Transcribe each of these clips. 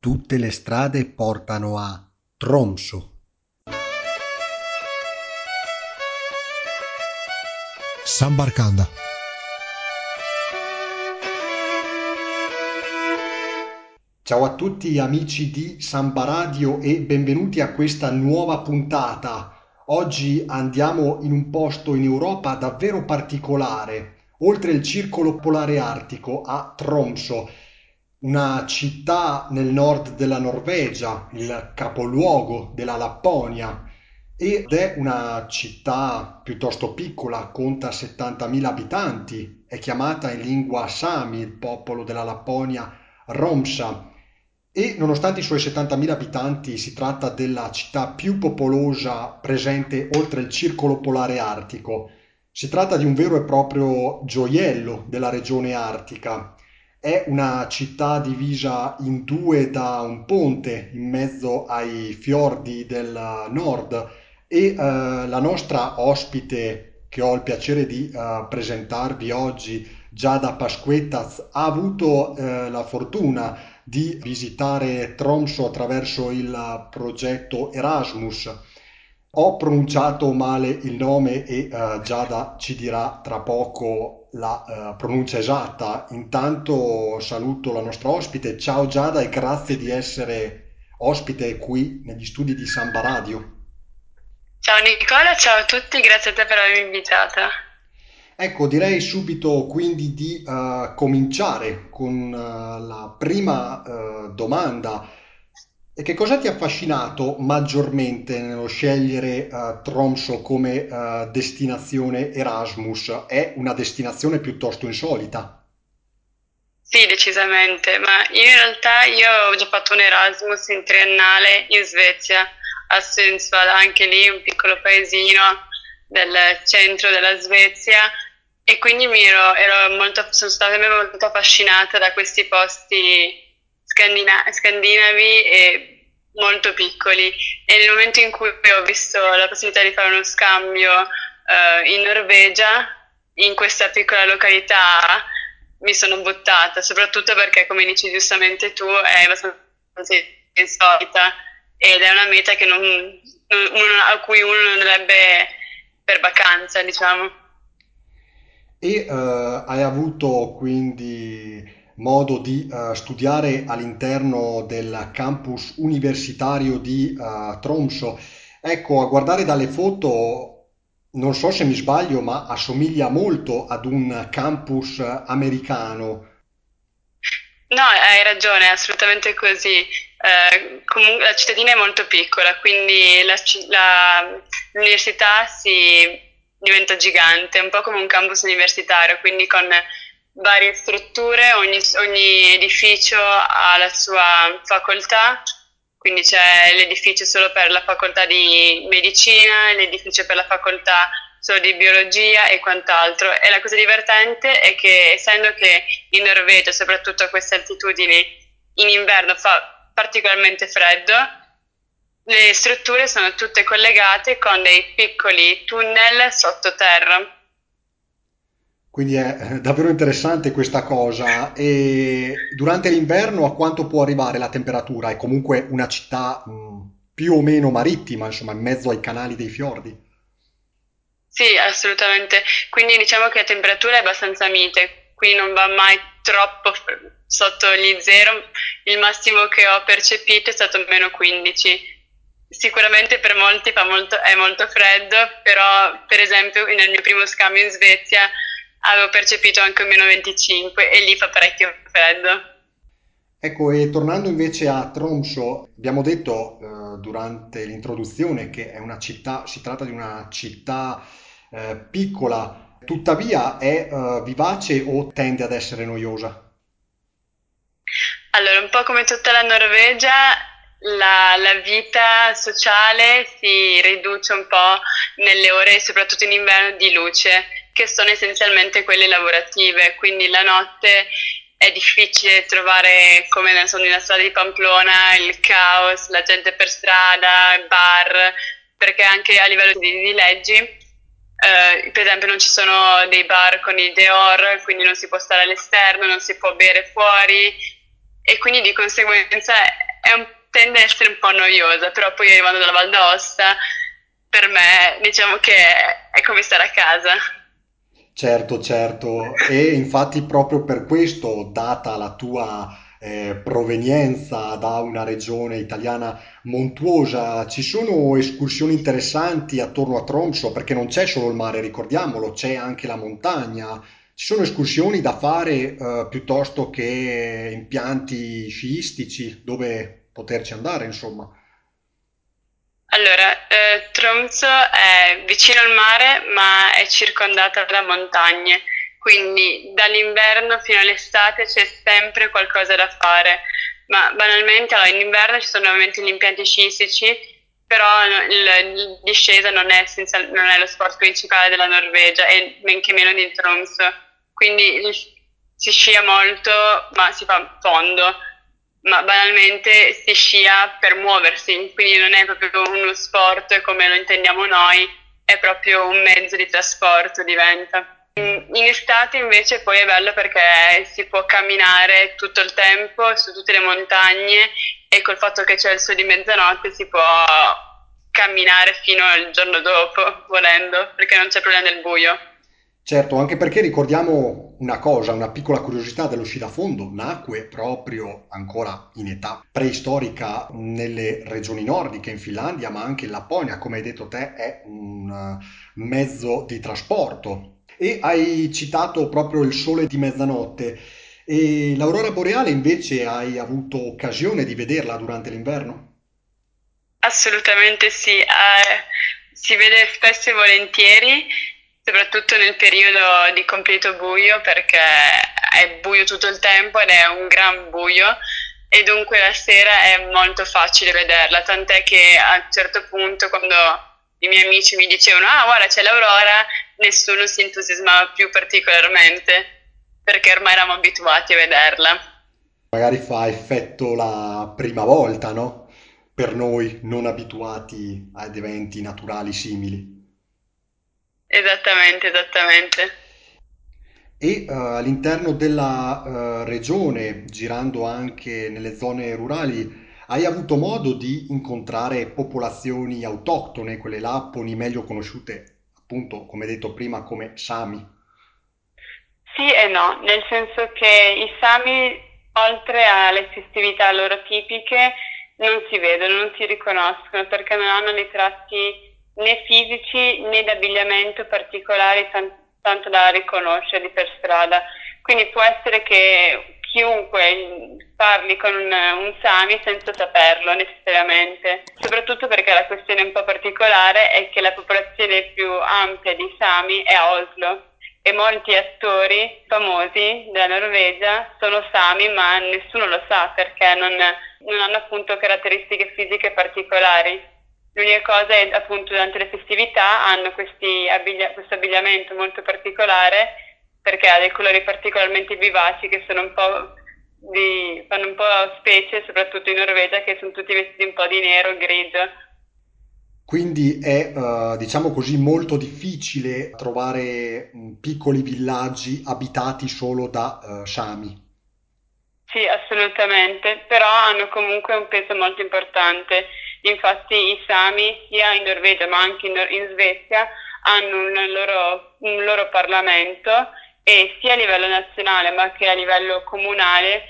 Tutte le strade portano a Tromsø. Sambarkanda. Ciao a tutti amici di Samba Radio e benvenuti a questa nuova puntata. Oggi andiamo in un posto in Europa davvero particolare, oltre il circolo polare artico a Tromsø, una città nel nord della Norvegia, il capoluogo della Lapponia ed è una città piuttosto piccola, conta 70.000 abitanti, è chiamata in lingua Sami, il popolo della Lapponia, Romsa e nonostante i suoi 70.000 abitanti si tratta della città più popolosa presente oltre il circolo polare artico. Si tratta di un vero e proprio gioiello della regione artica. È una città divisa in due da un ponte in mezzo ai fiordi del nord e eh, la nostra ospite che ho il piacere di eh, presentarvi oggi, Giada Pasquettas, ha avuto eh, la fortuna di visitare Tromso attraverso il progetto Erasmus. Ho pronunciato male il nome e uh, Giada ci dirà tra poco la uh, pronuncia esatta. Intanto saluto la nostra ospite. Ciao Giada e grazie di essere ospite qui negli studi di Samba Radio. Ciao Nicola, ciao a tutti, grazie a te per avermi invitata. Ecco, direi subito quindi di uh, cominciare con uh, la prima uh, domanda. E che cosa ti ha affascinato maggiormente nello scegliere Tromso come destinazione Erasmus? È una destinazione piuttosto insolita. Sì, decisamente, ma io in realtà io ho già fatto un Erasmus in triennale in Svezia, a Sundsvall, anche lì un piccolo paesino del centro della Svezia e quindi ero, ero molto, sono stata molto affascinata da questi posti scandina- scandinavi e molto piccoli e nel momento in cui ho visto la possibilità di fare uno scambio uh, in Norvegia, in questa piccola località, mi sono buttata, soprattutto perché come dici giustamente tu è abbastanza insolita ed è una meta non, uno, a cui uno non andrebbe per vacanza, diciamo. E uh, hai avuto quindi modo di uh, studiare all'interno del campus universitario di uh, Tromsø. Ecco, a guardare dalle foto, non so se mi sbaglio, ma assomiglia molto ad un campus americano. No, hai ragione, è assolutamente così. Eh, comunque, la cittadina è molto piccola, quindi la, la, l'università si diventa gigante, un po' come un campus universitario, quindi con varie strutture, ogni, ogni edificio ha la sua facoltà, quindi c'è l'edificio solo per la facoltà di medicina, l'edificio per la facoltà solo di biologia e quant'altro. E la cosa divertente è che essendo che in Norvegia, soprattutto a queste altitudini, in inverno fa particolarmente freddo, le strutture sono tutte collegate con dei piccoli tunnel sottoterra. Quindi è davvero interessante questa cosa. E durante l'inverno a quanto può arrivare la temperatura? È comunque una città mh, più o meno marittima, insomma, in mezzo ai canali dei fiordi. Sì, assolutamente. Quindi diciamo che la temperatura è abbastanza mite, qui non va mai troppo sotto gli zero. Il massimo che ho percepito è stato meno 15 Sicuramente per molti molto, è molto freddo, però per esempio nel mio primo scambio in Svezia avevo percepito anche un meno 25 e lì fa parecchio freddo. Ecco, e tornando invece a Tromsø, abbiamo detto eh, durante l'introduzione che è una città, si tratta di una città eh, piccola, tuttavia è eh, vivace o tende ad essere noiosa? Allora, un po' come tutta la Norvegia, la, la, vita sociale si riduce un po' nelle ore, soprattutto in inverno, di luce, che sono essenzialmente quelle lavorative, quindi la notte è difficile trovare, come nella strada di Pamplona, il caos, la gente per strada, bar, perché anche a livello di, di leggi, eh, per esempio non ci sono dei bar con i deor, quindi non si può stare all'esterno, non si può bere fuori e quindi di conseguenza un, tende a essere un po' noiosa, però poi arrivando dalla Val d'Aosta, per me diciamo che è come stare a casa. Certo, certo, e infatti proprio per questo, data la tua eh, provenienza da una regione italiana montuosa, ci sono escursioni interessanti attorno a Tromsø, perché non c'è solo il mare, ricordiamolo, c'è anche la montagna. Ci sono escursioni da fare eh, piuttosto che impianti sciistici dove poterci andare, insomma. Allora, eh, Tromsø è vicino al mare, ma è circondata da montagne, quindi dall'inverno fino all'estate c'è sempre qualcosa da fare. Ma banalmente, allora, in inverno ci sono ovviamente gli impianti sciistici, però il discesa non è, senza- non è lo sport principale della Norvegia e men che meno di Tromsø. Quindi si scia molto, ma si fa fondo ma banalmente si scia per muoversi, quindi non è proprio uno sport come lo intendiamo noi, è proprio un mezzo di trasporto diventa. In estate invece poi è bello perché si può camminare tutto il tempo su tutte le montagne e col fatto che c'è il sole di mezzanotte si può camminare fino al giorno dopo, volendo, perché non c'è problema del buio. Certo, anche perché ricordiamo una cosa, una piccola curiosità dello sci da fondo, nacque proprio ancora in età preistorica nelle regioni nordiche, in Finlandia, ma anche in Lapponia, come hai detto te, è un mezzo di trasporto. E hai citato proprio il sole di mezzanotte. E l'aurora boreale invece hai avuto occasione di vederla durante l'inverno? Assolutamente sì, eh, si vede spesso e volentieri, soprattutto nel periodo di completo buio, perché è buio tutto il tempo ed è un gran buio e dunque la sera è molto facile vederla, tant'è che a un certo punto quando i miei amici mi dicevano ah guarda c'è l'aurora, nessuno si entusiasmava più particolarmente, perché ormai eravamo abituati a vederla. Magari fa effetto la prima volta, no? Per noi non abituati ad eventi naturali simili. Esattamente, esattamente. E eh, all'interno della eh, regione, girando anche nelle zone rurali, hai avuto modo di incontrare popolazioni autoctone, quelle lapponi meglio conosciute, appunto, come detto prima, come Sami. Sì e no, nel senso che i Sami, oltre alle festività loro tipiche, non si vedono, non si riconoscono perché non hanno dei tratti né fisici né d'abbigliamento particolari tan- tanto da riconoscerli per strada. Quindi può essere che chiunque parli con un, un Sami senza saperlo necessariamente, soprattutto perché la questione un po' particolare è che la popolazione più ampia di Sami è a Oslo e molti attori famosi della Norvegia sono Sami, ma nessuno lo sa perché non, non hanno appunto caratteristiche fisiche particolari. L'unica cosa è appunto durante le festività hanno questi abiglia- questo abbigliamento molto particolare perché ha dei colori particolarmente vivaci che sono un po' di, fanno un po' specie, soprattutto in Norvegia, che sono tutti vestiti un po' di nero, grigio. Quindi è, eh, diciamo così, molto difficile trovare mh, piccoli villaggi abitati solo da eh, Sami. Sì, assolutamente, però hanno comunque un peso molto importante. Infatti i Sami, sia in Norvegia ma anche in, in Svezia, hanno un loro, un loro Parlamento e sia a livello nazionale ma che a livello comunale,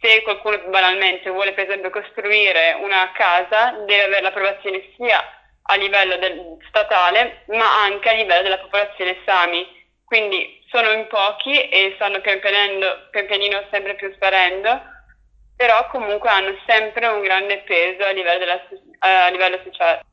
se qualcuno banalmente vuole per esempio costruire una casa, deve avere l'approvazione sia a livello del- statale ma anche a livello della popolazione Sami. Quindi sono in pochi e stanno pian pian pianino sempre più sparendo, però comunque hanno sempre un grande peso a livello, della so- a livello sociale.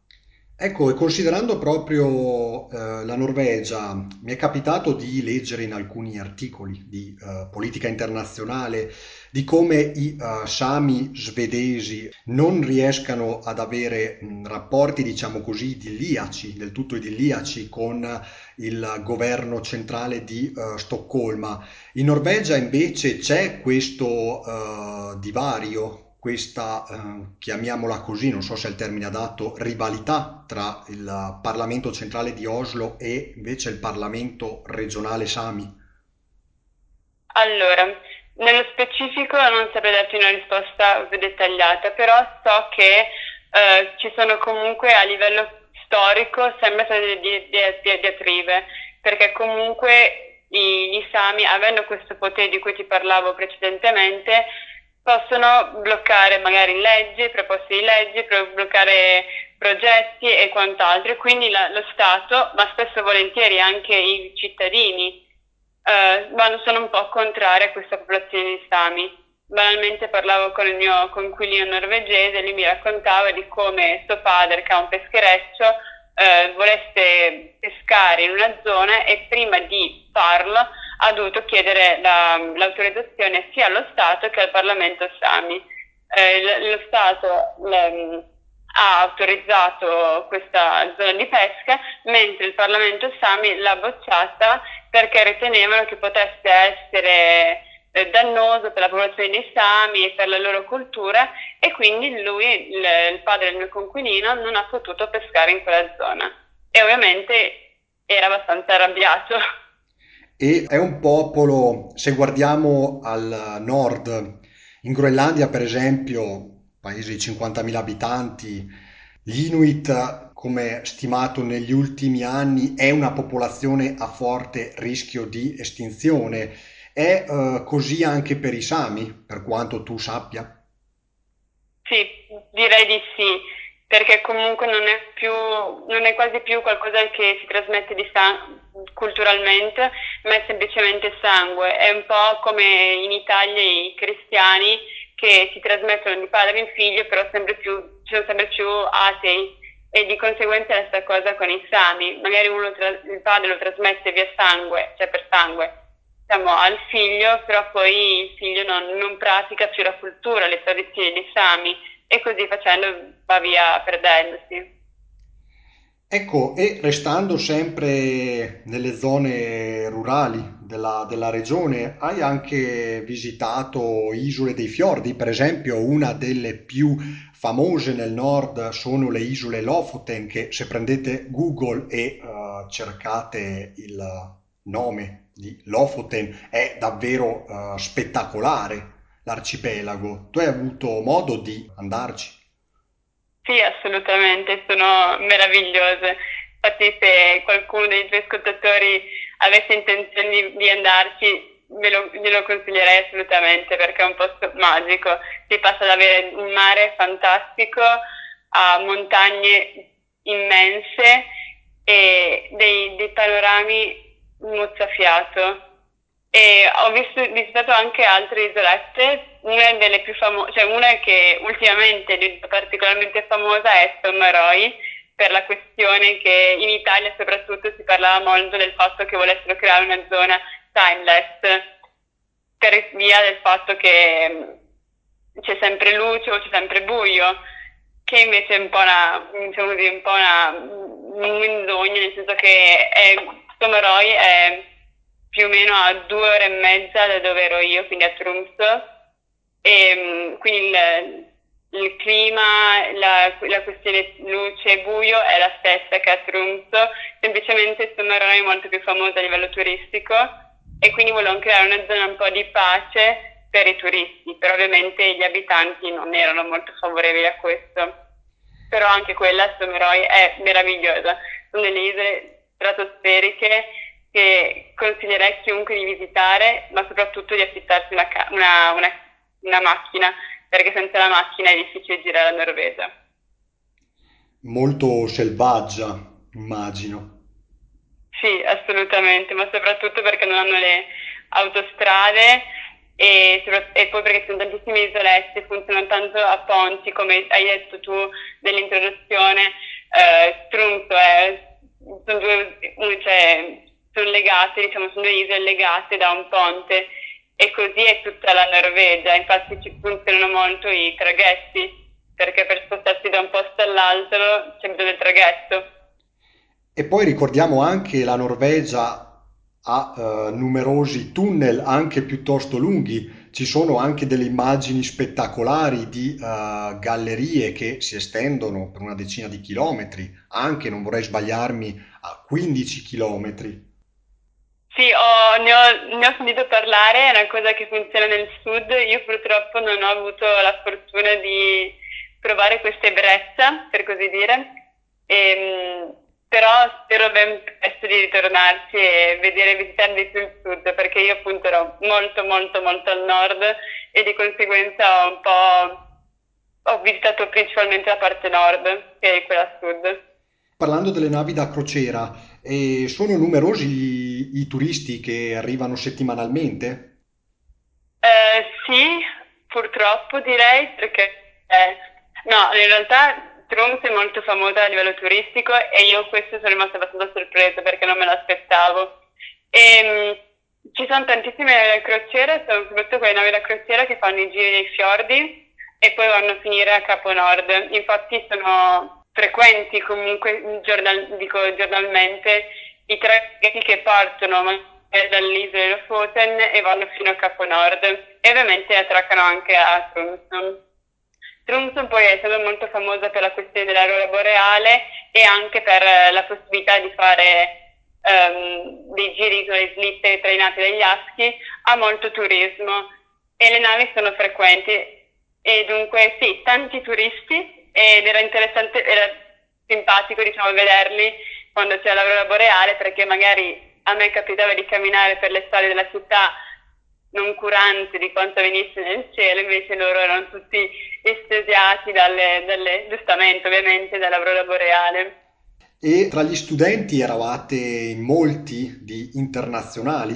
Ecco, e considerando proprio eh, la Norvegia, mi è capitato di leggere in alcuni articoli di eh, politica internazionale di come i eh, Sami svedesi non riescano ad avere mh, rapporti, diciamo così, idilliaci, del tutto idilliaci con il governo centrale di eh, Stoccolma. In Norvegia invece c'è questo eh, divario, questa, eh, chiamiamola così, non so se è il termine adatto, rivalità tra il Parlamento centrale di Oslo e invece il Parlamento regionale Sami. Allora, Nello specifico non saprei darti una risposta dettagliata, però so che eh, ci sono comunque a livello storico sempre state di, di, di diatribe, perché comunque i, gli Sami, avendo questo potere di cui ti parlavo precedentemente, possono bloccare magari leggi, proposte di leggi, bloccare progetti e quant'altro, e quindi la, lo Stato, ma spesso e volentieri anche i cittadini, eh, sono un po' contrari a questa popolazione di Sami. Banalmente parlavo con il mio conquilino norvegese, lui mi raccontava di come suo padre, che ha un peschereccio, eh, volesse pescare in una zona e prima di farlo ha dovuto chiedere la, l'autorizzazione sia allo Stato che al Parlamento Sami. Eh, lo Stato le, ha autorizzato questa zona di pesca, mentre il Parlamento Sami l'ha bocciata perché ritenevano che potesse essere eh, dannoso per la popolazione dei Sami e per la loro cultura e quindi lui, il padre del mio conquilino, non ha potuto pescare in quella zona e ovviamente era abbastanza arrabbiato. E è un popolo, se guardiamo al nord, in Groenlandia per esempio, paese di 50.000 abitanti, gli Inuit, come stimato negli ultimi anni, è una popolazione a forte rischio di estinzione. È uh, così anche per i Sami, per quanto tu sappia? Sì, direi di sì, perché comunque non è, più, non è quasi più qualcosa che si trasmette di sangue culturalmente, ma è semplicemente sangue. È un po' come in Italia i cristiani che si trasmettono di padre in figlio, però sempre più, sono sempre più atei e di conseguenza è la stessa cosa con i sami. Magari uno il padre lo trasmette via sangue, cioè per sangue, diciamo, al figlio, però poi il figlio non, non pratica più la cultura, le tradizioni dei sami e così facendo va via perdendosi. Ecco, e restando sempre nelle zone rurali della, della regione, hai anche visitato Isole dei Fiordi, per esempio, una delle più famose nel nord sono le isole Lofoten, che se prendete Google e uh, cercate il nome di Lofoten è davvero uh, spettacolare l'arcipelago. Tu hai avuto modo di andarci? Sì, assolutamente, sono meravigliose. Infatti, se qualcuno dei tuoi ascoltatori avesse intenzione di, di andarci, ve lo, glielo consiglierei assolutamente perché è un posto magico. Si passa ad avere un mare fantastico, a montagne immense e dei, dei panorami mozzafiato. E ho visto, visitato anche altre isolette, una delle più famose, cioè una che ultimamente è particolarmente famosa è Sommaroi, per la questione che in Italia soprattutto si parlava molto del fatto che volessero creare una zona timeless, per via del fatto che c'è sempre luce o c'è sempre buio, che invece è un po' una, diciamo così, un po' una menzogna, nel senso che è, Sommaroi è più o meno a due ore e mezza da dove ero io, quindi a Tromsø, e mm, quindi il, il clima, la, la, questione luce e buio è la stessa che a Tromsø, semplicemente Sommerone è molto più famosa a livello turistico e quindi volevano creare una zona un po' di pace per i turisti, però ovviamente gli abitanti non erano molto favorevoli a questo. Però anche quella, Sommeroi, è meravigliosa. Sono delle isole stratosferiche che consiglierei a chiunque di visitare, ma soprattutto di affittarsi una, una, una, una macchina, perché senza la macchina è difficile girare la Norvegia. Molto selvaggia, immagino. Sì, assolutamente, ma soprattutto perché non hanno le autostrade e, e, poi perché ci sono tantissime isolette, funzionano tanto a ponti, come hai detto tu nell'introduzione, eh, Strunzo è, sono due, cioè, sono legate, diciamo, sono due isole legate da un ponte e così è tutta la Norvegia, infatti ci funzionano molto i traghetti, perché per spostarsi da un posto all'altro c'è bisogno del traghetto. E poi ricordiamo anche la Norvegia ha eh, numerosi tunnel anche piuttosto lunghi, ci sono anche delle immagini spettacolari di eh, gallerie che si estendono per una decina di chilometri, anche non vorrei sbagliarmi a 15 chilometri. Sì, ho, ne, ho, ne ho sentito parlare, è una cosa che funziona nel sud. Io purtroppo non ho avuto la fortuna di provare questa ebbrezza, per così dire. Ehm, però spero ben presto di ritornarci e vedere e visitare di più il sud, perché io appunto ero molto molto molto al nord e di conseguenza ho un po' ho visitato principalmente la parte nord, che è quella sud. Parlando delle navi da crociera, eh, sono numerosi i, turisti che arrivano settimanalmente? Eh, sì, purtroppo direi perché eh, no, in realtà Troms è molto famosa a livello turistico e io questo sono rimasta abbastanza sorpresa perché non me l'aspettavo. E, mh, ci sono tantissime sono soprattutto quelle navi da crociera che fanno i giri dei fiordi e poi vanno a finire a Capo Nord. Infatti sono frequenti comunque giornal- dico, giornalmente i traghetti che partono dall'isola di Lofoten e vanno fino a Capo Nord. E ovviamente attraccano anche a Tromsø. Tromsø poi è stata molto famosa per la questione dell'aurora boreale e anche per la possibilità di fare um, dei giri con le slitte trainate dagli aschi, ha molto turismo e le navi sono frequenti. E dunque sì, tanti turisti ed era interessante, era simpatico diciamo vederli quando c'è l'aurora boreale perché magari a me capitava di camminare per le strade della città non curanti di quanto venisse nel cielo, invece loro erano tutti estasiati dalle, dalle, giustamente ovviamente dall'aurora boreale. E tra gli studenti eravate in molti di internazionali?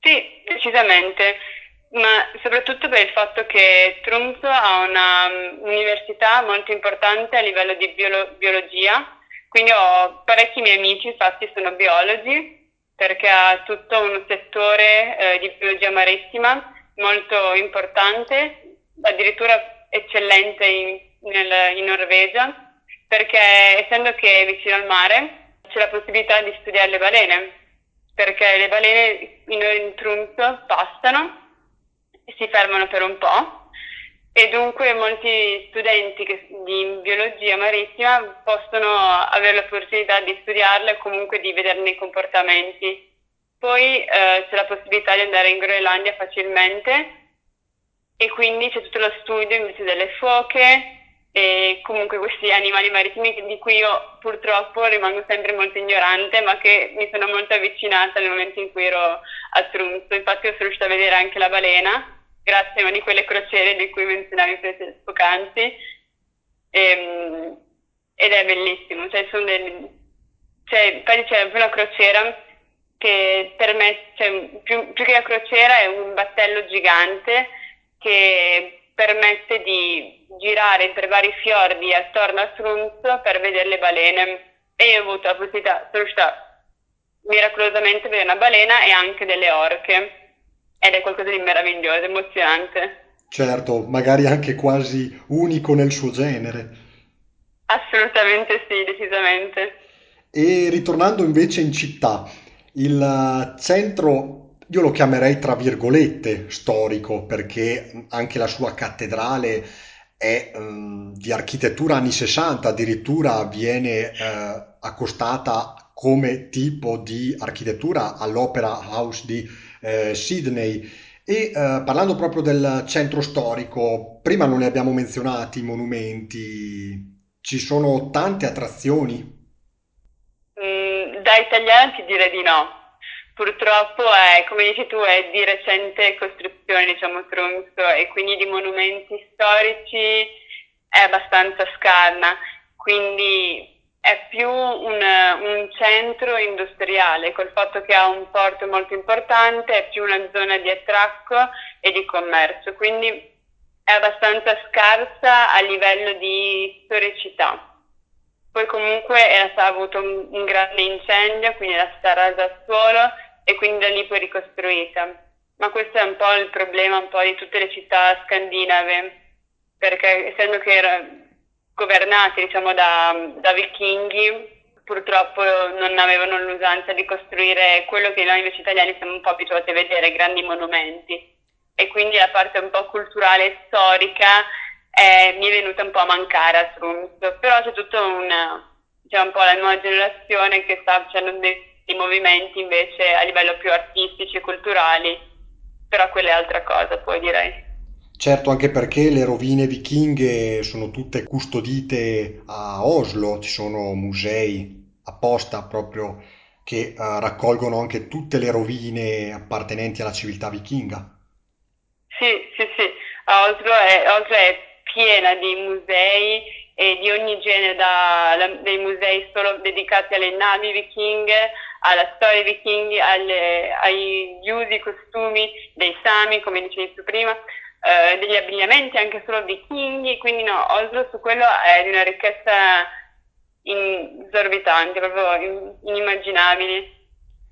Sì, decisamente, ma soprattutto per il fatto che Tromsø ha una um, università molto importante a livello di biolo- biologia, quindi ho parecchi miei amici, infatti sono biologi, perché ha tutto un settore eh, di biologia marittima molto importante, addirittura eccellente in, nel- in Norvegia, perché essendo che è vicino al mare c'è la possibilità di studiare le balene, perché le balene in, in Tromsø passano si fermano per un po' e dunque molti studenti che, di biologia marittima possono avere l'opportunità di studiarla e comunque di vederne i comportamenti. Poi eh, c'è la possibilità di andare in Groenlandia facilmente e quindi c'è tutto lo studio invece delle foche e comunque questi animali marittimi di cui io purtroppo rimango sempre molto ignorante ma che mi sono molto avvicinata nel momento in cui ero a Tromsø. Infatti sono riuscita a vedere anche la balena grazie a una di quelle crociere di cui menzionavi poc'anzi. Ehm, ed è bellissimo, cioè, sono dei, cioè, infatti c'è una crociera che permette, cioè, più, più che la crociera è un battello gigante che permette di girare per vari fiordi attorno a Trunzo per vedere le balene. E io ho avuto la possibilità, sono riuscita miracolosamente a vedere una balena e anche delle orche ed è qualcosa di meraviglioso, emozionante. Certo, magari anche quasi unico nel suo genere. Assolutamente sì, decisamente. E ritornando invece in città, il eh, centro, io lo chiamerei tra virgolette storico, perché anche la sua cattedrale è ehm, di architettura anni 60, addirittura viene eh, accostata come tipo di architettura all'Opera House di eh, Sydney. E eh, parlando proprio del centro storico, prima non ne abbiamo menzionati i monumenti, ci sono tante attrazioni. Mm, da italiana ti direi di no. Purtroppo è, come dici tu, è di recente costruzione, diciamo, Tromsø e quindi di monumenti storici è abbastanza scarna, quindi è più un, un centro industriale, col fatto che ha un porto molto importante, è più una zona di attracco e di commercio, quindi è abbastanza scarsa a livello di storicità. Poi comunque ha avuto un, un grande incendio, quindi era stata rasa al suolo e quindi da lì poi ricostruita. Ma questo è un po' il problema un po' di tutte le città scandinave, perché essendo che era, governate diciamo da, da vichinghi, purtroppo non avevano l'usanza di costruire quello che noi invece italiani siamo un po' abituati a vedere, grandi monumenti. E quindi la parte un po' culturale e storica eh, mi è venuta un po' a mancare a Trump, però c'è tutta una, c'è un po' la nuova generazione che sta facendo dei i movimenti invece a livello più artistici e culturali, però quella è altra cosa poi direi. Certo, anche perché le rovine vichinghe sono tutte custodite a Oslo, ci sono musei apposta proprio che eh, raccolgono anche tutte le rovine appartenenti alla civiltà vichinga. Sì, sì, sì, Oslo è, Oslo è piena di musei e di ogni genere, dei musei solo dedicati alle navi vichinghe, alla storia vichinghi, agli usi, costumi dei Sami, come dicevi tu prima, eh, degli abbigliamenti anche solo vichinghi, quindi no, Oslo su quello è di una ricchezza in, esorbitante, proprio inimmaginabili,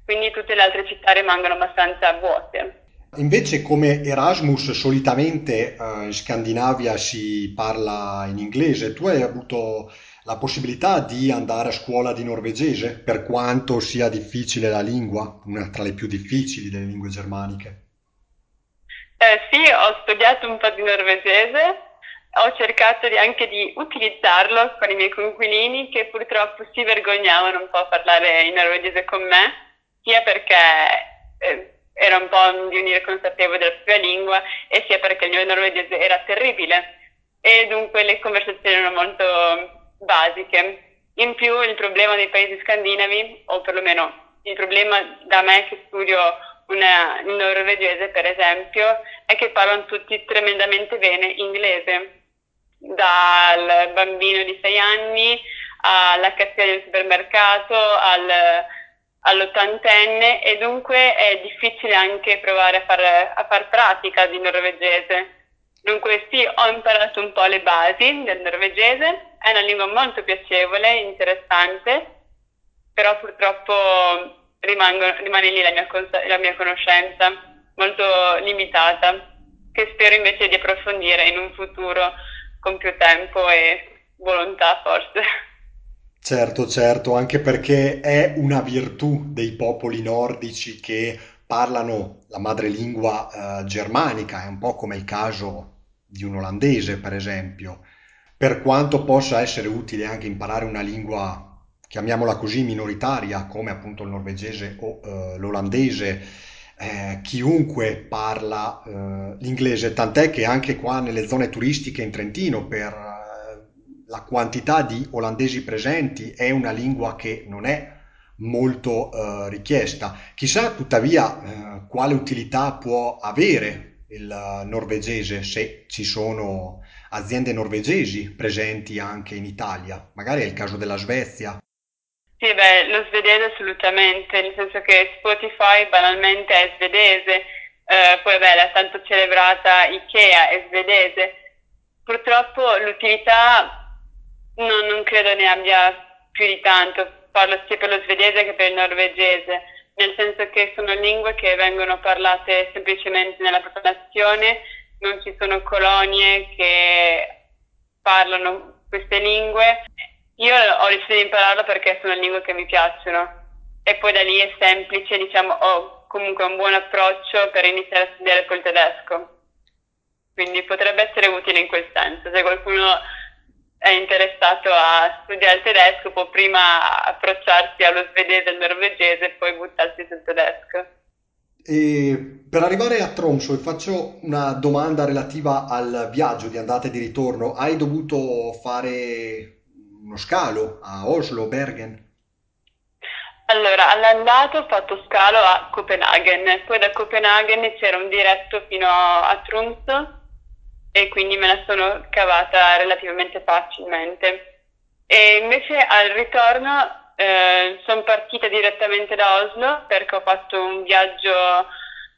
quindi tutte le altre città rimangono abbastanza vuote. Invece, come Erasmus, solitamente eh, in Scandinavia si parla in inglese. Tu hai avuto la possibilità di andare a scuola di norvegese, per quanto sia difficile la lingua, una tra le più difficili delle lingue germaniche. Eh, sì, ho studiato un po' di norvegese, ho cercato di, anche di utilizzarlo con i miei coinquilini che purtroppo si vergognavano un po' a parlare in norvegese con me, sia perché eh, era un po' di un irconsapevole della propria lingua e sia perché il mio norvegese era terribile e dunque le conversazioni erano molto basiche. In più il problema dei paesi scandinavi, o perlomeno il problema da me che studio una, norvegese per esempio, è che parlano tutti tremendamente bene inglese, dal bambino di 6 anni alla cassiera del supermercato, al all'ottantenne e dunque è difficile anche provare a far, a far pratica di norvegese. Dunque sì, ho imparato un po' le basi del norvegese, è una lingua molto piacevole, interessante, però purtroppo rimango, rimane lì la mia, la mia conoscenza, molto limitata, che spero invece di approfondire in un futuro con più tempo e volontà forse. Certo, certo, anche perché è una virtù dei popoli nordici che parlano la madrelingua eh, germanica, è un po' come il caso di un olandese, per esempio. Per quanto possa essere utile anche imparare una lingua, chiamiamola così, minoritaria, come appunto il norvegese o eh, l'olandese, eh, chiunque parla eh, l'inglese, tant'è che anche qua nelle zone turistiche in Trentino per la quantità di olandesi presenti è una lingua che non è molto eh, richiesta. Chissà tuttavia eh, quale utilità può avere il norvegese se ci sono aziende norvegesi presenti anche in Italia. Magari è il caso della Svezia. Sì, beh, lo svedese assolutamente, nel senso che Spotify banalmente è svedese, eh, poi beh, la tanto celebrata Ikea è svedese. Purtroppo l'utilità No, non credo ne abbia più di tanto, parlo sia per lo svedese che per il norvegese, nel senso che sono lingue che vengono parlate semplicemente nella propria nazione, non ci sono colonie che parlano queste lingue. Io ho deciso di impararlo perché sono lingue che mi piacciono e poi da lì è semplice, diciamo, ho comunque un buon approccio per iniziare a studiare il tedesco. Quindi potrebbe essere utile in quel senso. Se qualcuno è interessato a studiare il tedesco può prima approcciarsi allo svedese e al norvegese e poi buttarsi sul tedesco. E per arrivare a Tromsø faccio una domanda relativa al viaggio di andata e di ritorno. Hai dovuto fare uno scalo a Oslo, Bergen? Allora, all'andata ho fatto scalo a Copenaghen, poi da Copenaghen c'era un diretto fino a Tromsø e quindi me la sono cavata relativamente facilmente. E invece al ritorno eh, sono partita direttamente da Oslo perché ho fatto un viaggio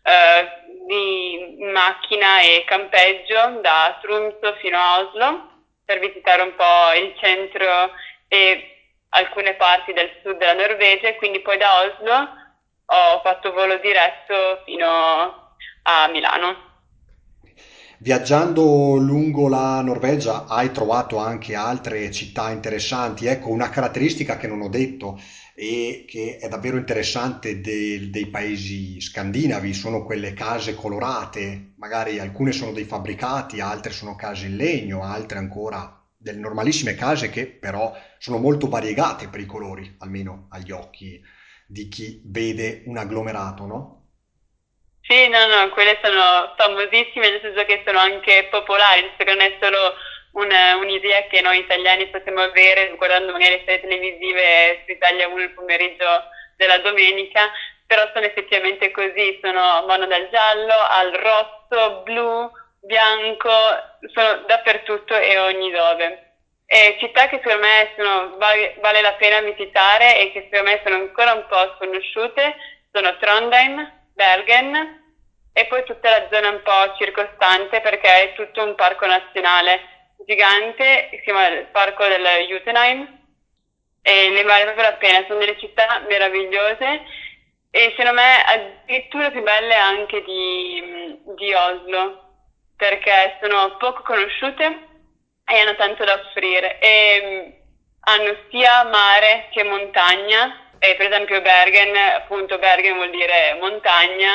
eh, di macchina e campeggio da Tromsø fino a Oslo per visitare un po' il centro e alcune parti del sud della Norvegia e quindi poi da Oslo ho fatto volo diretto fino a Milano. Viaggiando lungo la Norvegia hai trovato anche altre città interessanti. Ecco, una caratteristica che non ho detto e che è davvero interessante de- dei paesi scandinavi sono quelle case colorate. Magari alcune sono dei fabbricati, altre sono case in legno, altre ancora delle normalissime case che però sono molto variegate per i colori, almeno agli occhi di chi vede un agglomerato, no? Sì, no, no, quelle sono famosissime, nel senso che sono anche popolari, nel senso che non è solo una, un'idea che noi italiani possiamo avere guardando magari le serie televisive su Italia 1 il pomeriggio della domenica, però sono effettivamente così, sono vanno dal giallo al rosso, blu, bianco, sono dappertutto e ogni dove. E città che secondo me sono, vale, la pena visitare e che secondo me sono ancora un po' sconosciute sono Trondheim, Bergen e poi tutta la zona un po' circostante perché è tutto un parco nazionale gigante, si chiama il parco del Jotunheim e ne vale proprio la pena, sono delle città meravigliose e secondo me addirittura più belle anche di, di Oslo perché sono poco conosciute e hanno tanto da offrire. E hanno sia mare che montagna e per esempio Bergen, appunto Bergen vuol dire montagna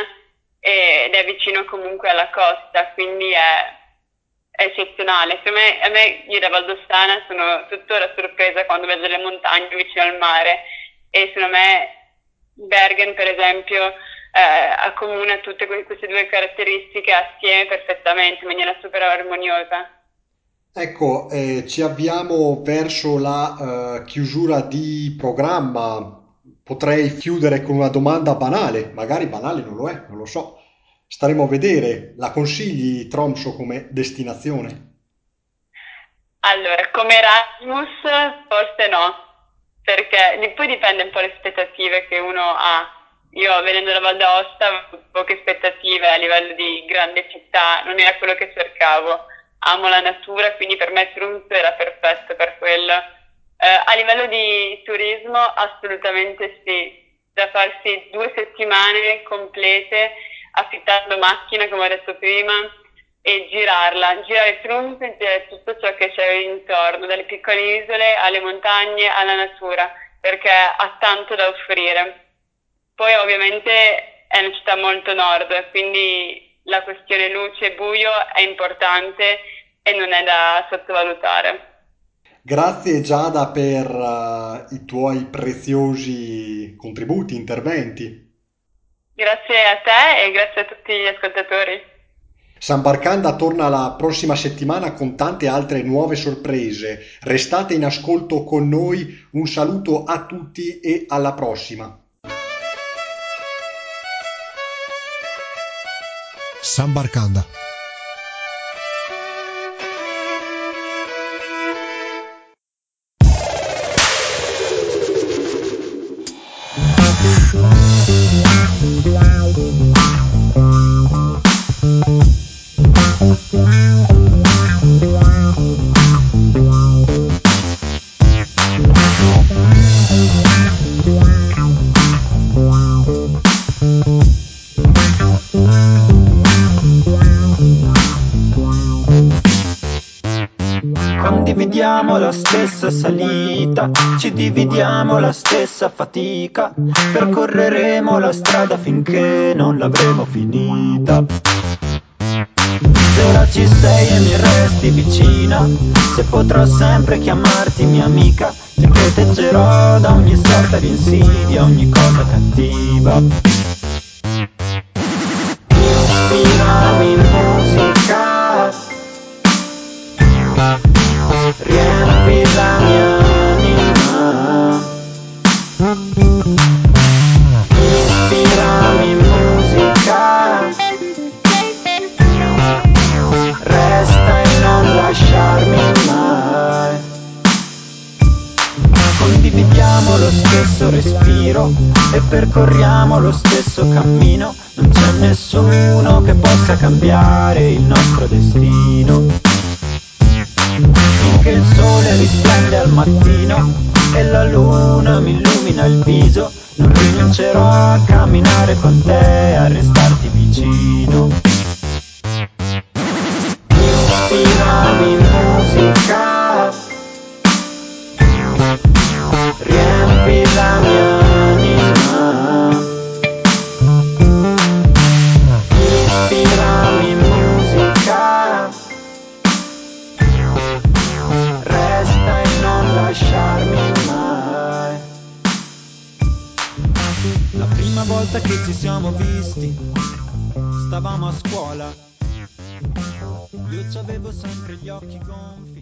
ed è vicino comunque alla costa, quindi è eccezionale. Per me, a me io da Valdostana sono tuttora sorpresa quando vedo le montagne vicino al mare e secondo me Bergen per esempio eh, accomuna tutte queste due caratteristiche assieme perfettamente in maniera super armoniosa. Ecco, eh, ci avviamo verso la uh, chiusura di programma. Potrei chiudere con una domanda banale, magari banale non lo è, non lo so. Staremo a vedere. La consigli Tromso come destinazione? Allora, come Erasmus forse no, perché poi dipende un po' le aspettative che uno ha. Io venendo da Val d'Aosta avevo poche aspettative a livello di grande città, non era quello che cercavo. Amo la natura, quindi per me Trunzo era perfetto per quello. Eh, a livello di turismo assolutamente sì, da farsi due settimane complete affittando macchina come ho detto prima e girarla, girare Trunzo e girare tutto ciò che c'è intorno, dalle piccole isole alle montagne alla natura, perché ha tanto da offrire. Poi ovviamente è una città molto nord, quindi la questione luce e buio è importante e non è da sottovalutare. Grazie Giada per uh, i tuoi preziosi contributi, interventi. Grazie a te e grazie a tutti gli ascoltatori. San Barcanda torna la prossima settimana con tante altre nuove sorprese. Restate in ascolto con noi. Un saluto a tutti e alla prossima. San Barcanda. Wow. Stessa salita, ci dividiamo la stessa fatica, percorreremo la strada finché non l'avremo finita. Se ora ci sei e mi resti vicina, se potrò sempre chiamarti mia amica, ti proteggerò da ogni sorta di insidia, ogni cosa cattiva. Respiro e percorriamo lo stesso cammino non c'è nessuno che possa cambiare il nostro destino che il sole risplende al mattino e la luna mi illumina il viso, non rinuncerò a camminare con te, a restarti vicino. Visti, stavamo a scuola. Io c'avevo sempre gli occhi gonfi.